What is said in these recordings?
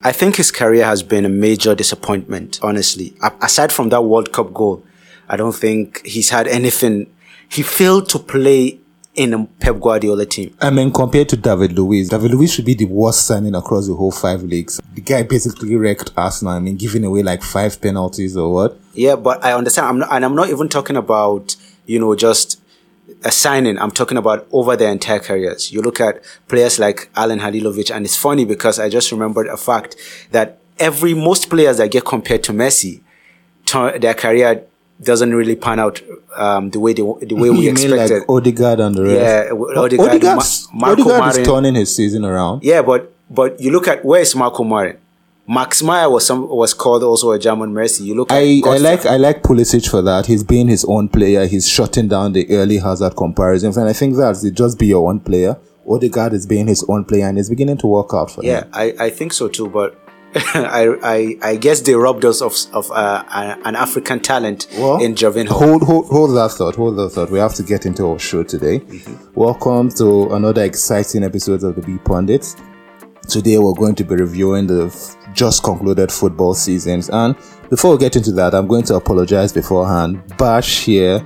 I think his career has been a major disappointment, honestly. A- aside from that World Cup goal, I don't think he's had anything. He failed to play in a Pep Guardiola team. I mean, compared to David Luiz, David Luiz should be the worst signing across the whole five leagues. The guy basically wrecked Arsenal. I mean, giving away like five penalties or what? Yeah, but I understand. I'm not, and I'm not even talking about, you know, just a signing. I'm talking about over their entire careers. You look at players like Alan Halilovic, and it's funny because I just remembered a fact that every, most players that get compared to Messi, their career doesn't really pan out um, the way they, the way we expected. like Odegaard and the rest? Yeah, Odegaard, Odegaard's, Ma- Odegaard is turning his season around. Yeah, but but you look at where is Marco Marin? Max Meyer was some was called also a German Messi. You look I, I like I like Pulisic for that. He's being his own player. He's shutting down the early Hazard comparisons, and I think that's it. Just be your own player. Odegaard is being his own player, and it's beginning to work out for Yeah, him. Yeah, I, I think so too. But I, I I guess they robbed us of of uh, an African talent in Jovinho. Hold, hold, hold that thought. Hold that thought. We have to get into our show today. Mm-hmm. Welcome to another exciting episode of the B Pundits. Today we're going to be reviewing the just concluded football seasons. And before we get into that, I'm going to apologize beforehand. Bash here,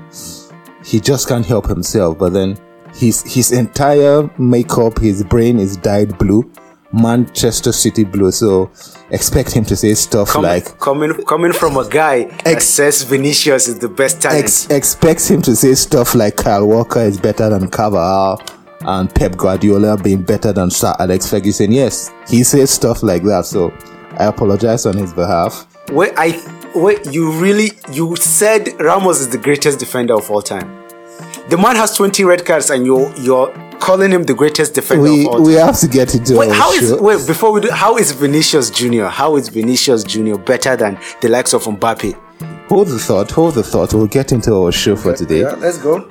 he just can't help himself. But then his his entire makeup, his brain is dyed blue, Manchester City blue. So expect him to say stuff Com- like coming coming from a guy Ex- says Vinicius is the best talent. ex- expects him to say stuff like Kyle Walker is better than Carvajal and Pep Guardiola being better than Sir Alex Ferguson. Yes, he says stuff like that. So I apologize on his behalf. wait, I wait. You really you said Ramos is the greatest defender of all time. The man has 20 red cards, and you're you're calling him the greatest defender We of all we have to get into Wait, how is wait before we do? How is Vinicius Junior? How is Vinicius Junior better than the likes of Mbappe? Hold the thought. Hold the thought. We'll get into our show for today. let's go.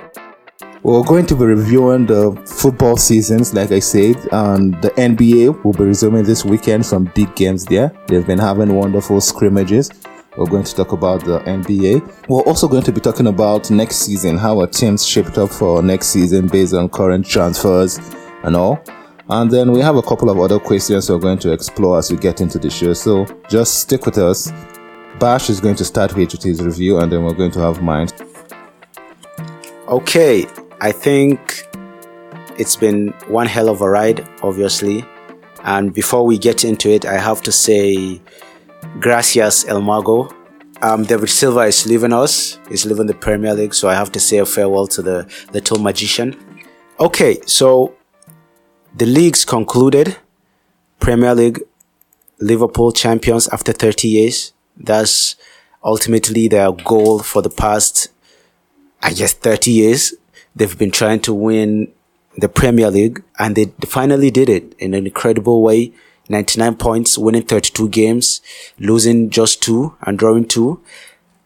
We're going to be reviewing the football seasons, like I said, and the NBA will be resuming this weekend. Some big games there. They've been having wonderful scrimmages. We're going to talk about the NBA. We're also going to be talking about next season, how our teams shaped up for next season based on current transfers and all. And then we have a couple of other questions we're going to explore as we get into the show. So just stick with us. Bash is going to start with his review, and then we're going to have mine. Okay, I think it's been one hell of a ride, obviously. And before we get into it, I have to say, gracias, El Mago. Um, David Silva is leaving us. He's leaving the Premier League, so I have to say a farewell to the little magician. Okay, so the leagues concluded. Premier League, Liverpool champions after 30 years. That's ultimately their goal for the past I guess 30 years. They've been trying to win the Premier League and they finally did it in an incredible way. 99 points, winning 32 games, losing just two and drawing two.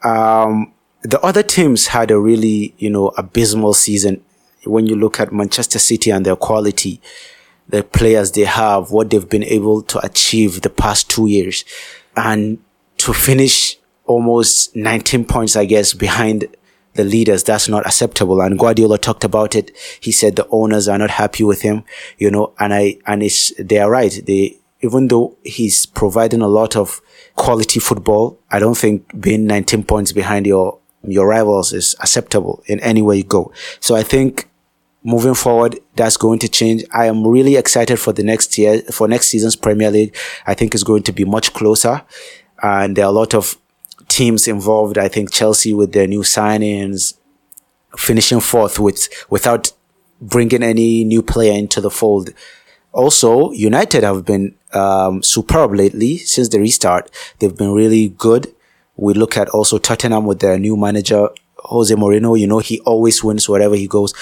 Um, the other teams had a really, you know, abysmal season. When you look at Manchester City and their quality, the players they have, what they've been able to achieve the past two years and to finish almost 19 points, I guess, behind the leaders. That's not acceptable. And Guardiola talked about it. He said the owners are not happy with him, you know, and I, and it's, they are right. They, even though he's providing a lot of quality football, I don't think being 19 points behind your, your rivals is acceptable in any way you go. So I think moving forward, that's going to change. I am really excited for the next year, for next season's Premier League. I think it's going to be much closer. And there are a lot of teams involved. I think Chelsea with their new signings, finishing fourth with, without bringing any new player into the fold. Also, United have been um, superb lately since the restart. They've been really good. We look at also Tottenham with their new manager, Jose Mourinho. You know, he always wins wherever he goes.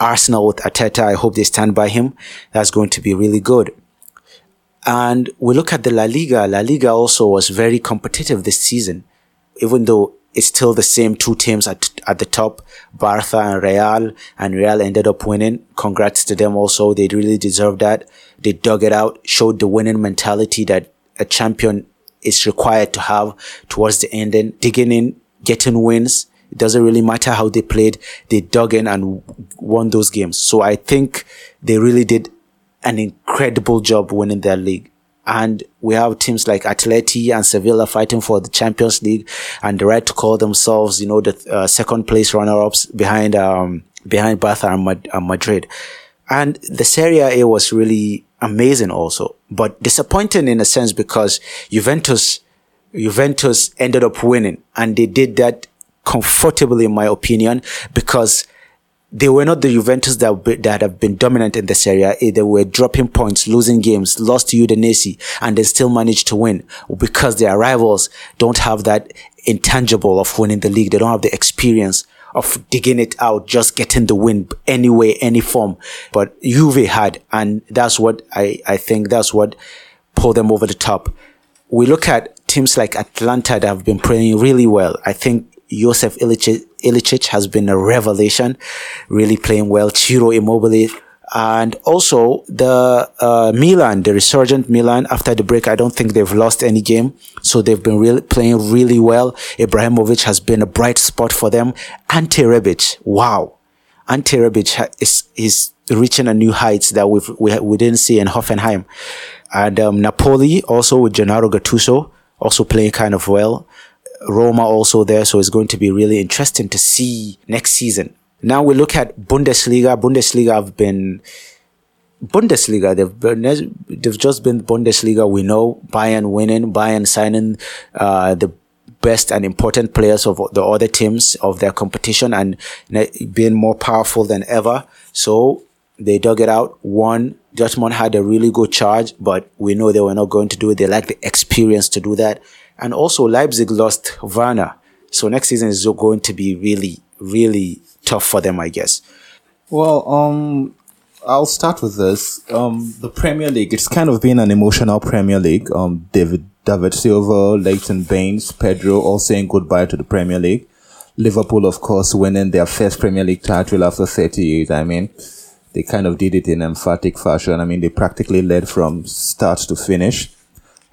Arsenal with Arteta. I hope they stand by him. That's going to be really good. And we look at the La Liga. La Liga also was very competitive this season, even though it's still the same two teams at, at the top, Barca and Real, and Real ended up winning. Congrats to them also. They really deserved that. They dug it out, showed the winning mentality that a champion is required to have towards the ending, digging in, getting wins. It doesn't really matter how they played. They dug in and won those games. So I think they really did an incredible job winning their league. And we have teams like Atleti and Sevilla fighting for the Champions League and the right to call themselves, you know, the uh, second place runner-ups behind um, behind Barca and, and Madrid. And the Serie A was really amazing also, but disappointing in a sense because Juventus, Juventus ended up winning and they did that comfortably, in my opinion, because they were not the Juventus that, that have been dominant in this area. They were dropping points, losing games, lost to Udinese, and they still managed to win because their rivals don't have that intangible of winning the league. They don't have the experience of digging it out, just getting the win anyway, any form. But Juve had, and that's what I, I think that's what pulled them over the top. We look at teams like Atalanta that have been playing really well. I think Josef Ilicic, Ilicic has been a revelation, really playing well. Ciro Immobile, and also the uh, Milan, the resurgent Milan after the break. I don't think they've lost any game, so they've been really playing really well. Ibrahimovic has been a bright spot for them. Ante Rebic, wow, Ante Rebic is is reaching a new heights that we've, we we didn't see in Hoffenheim, and um, Napoli also with Gennaro Gattuso also playing kind of well. Roma also there, so it's going to be really interesting to see next season. Now we look at Bundesliga. Bundesliga have been Bundesliga. They've been, they've just been Bundesliga. We know Bayern winning, Bayern signing uh, the best and important players of the other teams of their competition and being more powerful than ever. So they dug it out. One, Dortmund had a really good charge, but we know they were not going to do it. They lack the experience to do that. And also Leipzig lost Werner. So next season is going to be really, really tough for them, I guess. Well, um, I'll start with this. Um, the Premier League, it's kind of been an emotional Premier League. Um, David, David Silva, Leighton Baines, Pedro all saying goodbye to the Premier League. Liverpool, of course, winning their first Premier League title after 30 years. I mean, they kind of did it in emphatic fashion. I mean, they practically led from start to finish.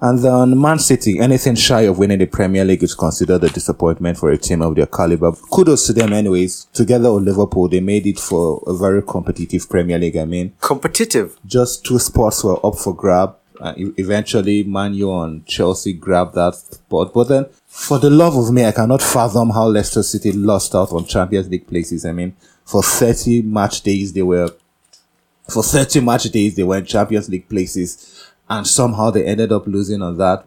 And then Man City, anything shy of winning the Premier League is considered a disappointment for a team of their caliber. Kudos to them anyways. Together with Liverpool, they made it for a very competitive Premier League. I mean, competitive. Just two spots were up for grab. Uh, eventually, Man U and Chelsea grabbed that spot. But then, for the love of me, I cannot fathom how Leicester City lost out on Champions League places. I mean, for 30 match days, they were, for 30 match days, they were in Champions League places and somehow they ended up losing on that.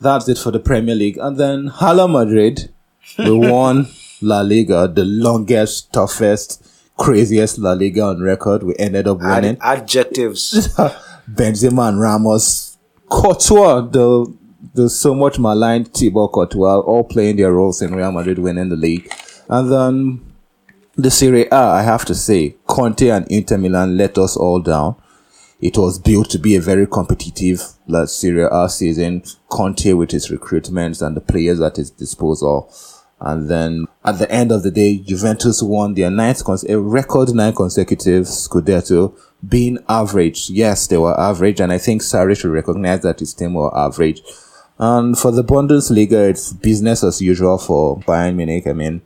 That's it for the Premier League. And then Hala Madrid, we won La Liga, the longest, toughest, craziest La Liga on record. We ended up winning. Ad- adjectives. Benzema and Ramos, Courtois, the the so much maligned Thibaut Courtois, all playing their roles in Real Madrid winning the league. And then the Serie A, I have to say, Conte and Inter Milan let us all down. It was built to be a very competitive like Serie A season. Conte with his recruitments and the players at his disposal. And then at the end of the day, Juventus won their ninth, cons- a record nine consecutive Scudetto, being average. Yes, they were average, and I think Sarri should recognize that his team were average. And for the Bundesliga, it's business as usual for Bayern Munich. I mean,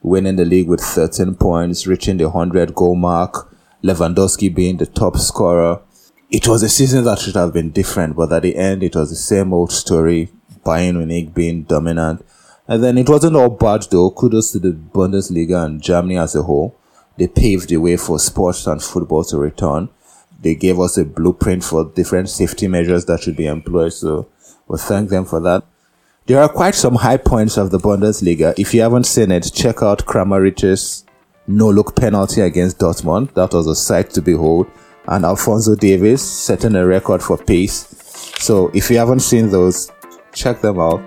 winning the league with 13 points, reaching the 100 goal mark, Lewandowski being the top scorer it was a season that should have been different, but at the end, it was the same old story. Bayern Munich being dominant. And then it wasn't all bad though. Kudos to the Bundesliga and Germany as a whole. They paved the way for sports and football to return. They gave us a blueprint for different safety measures that should be employed. So we thank them for that. There are quite some high points of the Bundesliga. If you haven't seen it, check out Kramarić's no-look penalty against Dortmund. That was a sight to behold and Alphonso Davies setting a record for pace. So if you haven't seen those, check them out.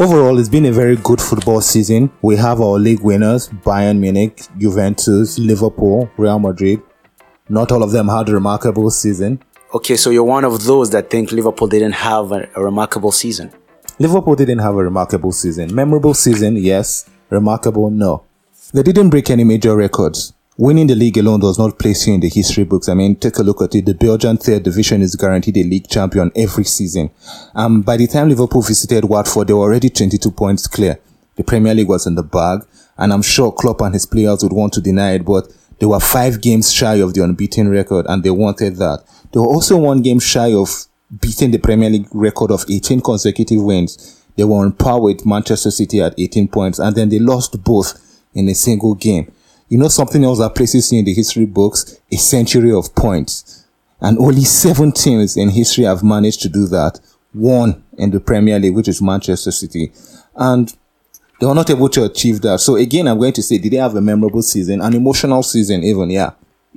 Overall, it's been a very good football season. We have our league winners Bayern Munich, Juventus, Liverpool, Real Madrid. Not all of them had a remarkable season. Okay, so you're one of those that think Liverpool didn't have a, a remarkable season. Liverpool didn't have a remarkable season. Memorable season, yes. Remarkable, no. They didn't break any major records. Winning the league alone does not place you in the history books. I mean, take a look at it. The Belgian third division is guaranteed a league champion every season. Um, by the time Liverpool visited Watford, they were already 22 points clear. the Premier League was in the bag. And I'm sure Klopp and his players would want to deny it, but they were five games shy of the unbeaten record and they wanted that. They were also one game shy of beating the Premier League record of 18 consecutive wins. They were on par with Manchester City at 18 points and then they lost both in a single game. You know something else that places you in the history books? A century of points. And only seven teams in history have managed to do that. One in the Premier League, which is Manchester City. And they were not able to achieve that. So again, I'm going to say, did they have a memorable season, an emotional season even? Yeah.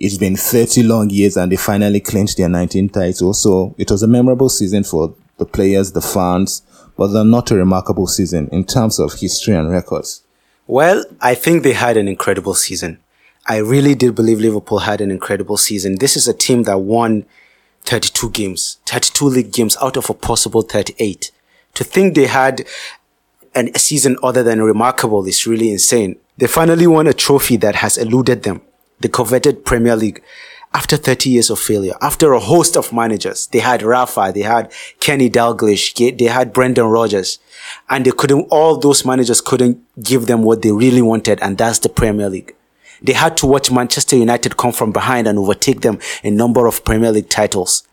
It's been 30 long years and they finally clinched their 19th title. So it was a memorable season for the players, the fans, but they're not a remarkable season in terms of history and records. Well, I think they had an incredible season. I really did believe Liverpool had an incredible season. This is a team that won 32 games, 32 league games out of a possible 38. To think they had an, a season other than remarkable is really insane. They finally won a trophy that has eluded them, the coveted Premier League. After 30 years of failure, after a host of managers, they had Rafa, they had Kenny Dalglish, they had Brendan Rodgers, and they couldn't, all those managers couldn't give them what they really wanted, and that's the Premier League. They had to watch Manchester United come from behind and overtake them in number of Premier League titles.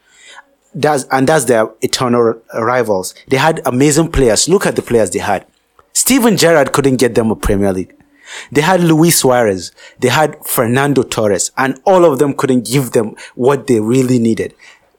That's, and that's their eternal rivals. They had amazing players. Look at the players they had. Steven Gerrard couldn't get them a Premier League. They had Luis Suarez. They had Fernando Torres and all of them couldn't give them what they really needed.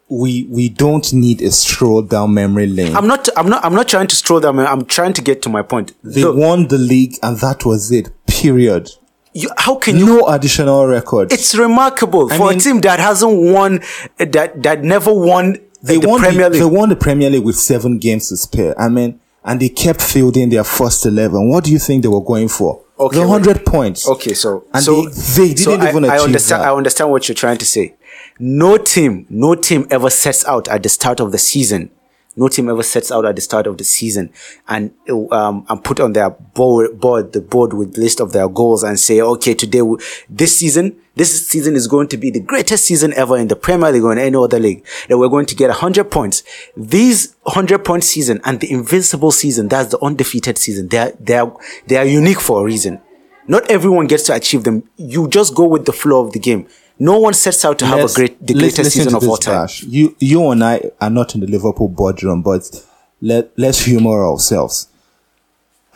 We, we don't need a stroll down memory lane. I'm not, I'm not, I'm not trying to stroll down. I'm trying to get to my point. They won the league and that was it. Period. You, how can you? No additional record. It's remarkable I for mean, a team that hasn't won, that that never won they the won Premier the, League. They won the Premier League with seven games to spare. I mean, and they kept fielding their first eleven. What do you think they were going for? Okay, the hundred points. Okay, so and so they, they didn't so even I, achieve I understand. that. I understand what you're trying to say. No team, no team ever sets out at the start of the season no team ever sets out at the start of the season and um, and put on their board, board the board with list of their goals and say, okay, today this season this season is going to be the greatest season ever in the Premier League or in any other league. That we're going to get 100 points. These 100 point season and the invincible season, that's the undefeated season. They're, they're, they are unique for a reason. Not everyone gets to achieve them. You just go with the flow of the game. No one sets out to have let's, a great, the greatest season of all time. Bash. You, you and I are not in the Liverpool boardroom, but let, let's humor ourselves.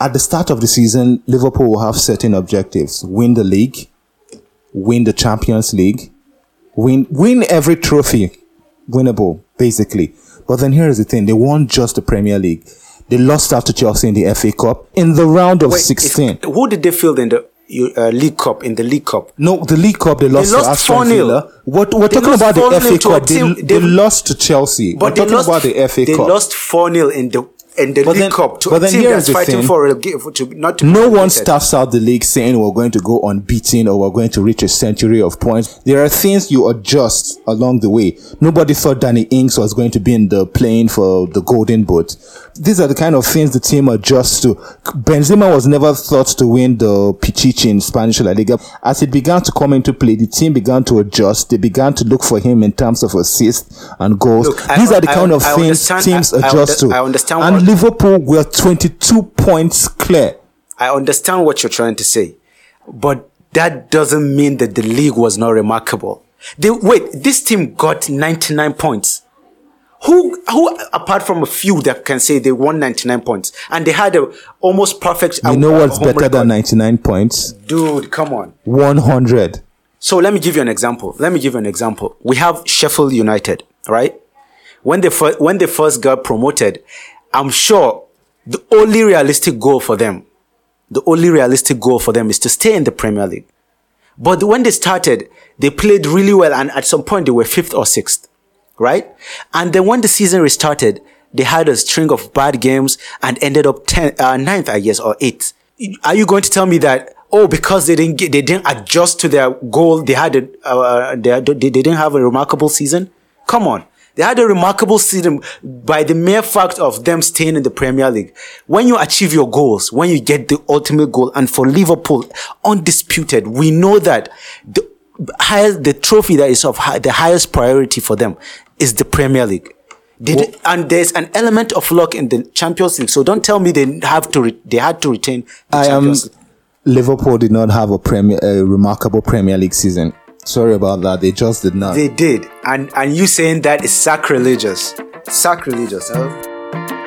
At the start of the season, Liverpool will have certain objectives. Win the league, win the Champions League, win, win every trophy winnable, basically. But then here's the thing. They won just the Premier League. They lost out to Chelsea in the FA Cup in the round of Wait, 16. Who did they field in the uh, League Cup in the League Cup. No, the League Cup they lost, they lost to Aston Villa. What we're they talking about the FA Cup. They, they, lost to Chelsea. But we're talking lost, about the FA Cup. They lost four 0 in the in the but League then, Cup to but a team that's fighting thing. for, for to, not to No one starts out the league saying we're going to go unbeaten or we're going to reach a century of points. There are things you adjust along the way. Nobody thought Danny Ings was going to be in the plane for the Golden Boot. These are the kind of things the team adjusts to. Benzema was never thought to win the Pichichi in Spanish La Liga. As it began to come into play, the team began to adjust. They began to look for him in terms of assists and goals. Look, These I, are the kind I, of I things teams adjust to. I understand. Liverpool were 22 points clear. I understand what you're trying to say, but that doesn't mean that the league was not remarkable. They, wait, this team got 99 points. Who, who, apart from a few that can say they won 99 points and they had a almost perfect. You know what's better record. than 99 points? Dude, come on. 100. So let me give you an example. Let me give you an example. We have Sheffield United, right? When they first, when they first got promoted, I'm sure the only realistic goal for them, the only realistic goal for them is to stay in the Premier League. But when they started, they played really well and at some point they were fifth or sixth, right? And then when the season restarted, they had a string of bad games and ended up 10, uh, ninth, I guess, or eighth. Are you going to tell me that, oh, because they didn't get, they didn't adjust to their goal, they had a, uh, they, they didn't have a remarkable season? Come on. They had a remarkable season by the mere fact of them staying in the Premier League. When you achieve your goals, when you get the ultimate goal, and for Liverpool, undisputed, we know that the highest, the trophy that is of high, the highest priority for them is the Premier League. Did, well, and there's an element of luck in the Champions League, so don't tell me they have to re- they had to retain. I Champions am League. Liverpool did not have a premier a remarkable Premier League season. Sorry about that. They just did not. They did. And and you saying that is sacrilegious. Sacrilegious. Huh?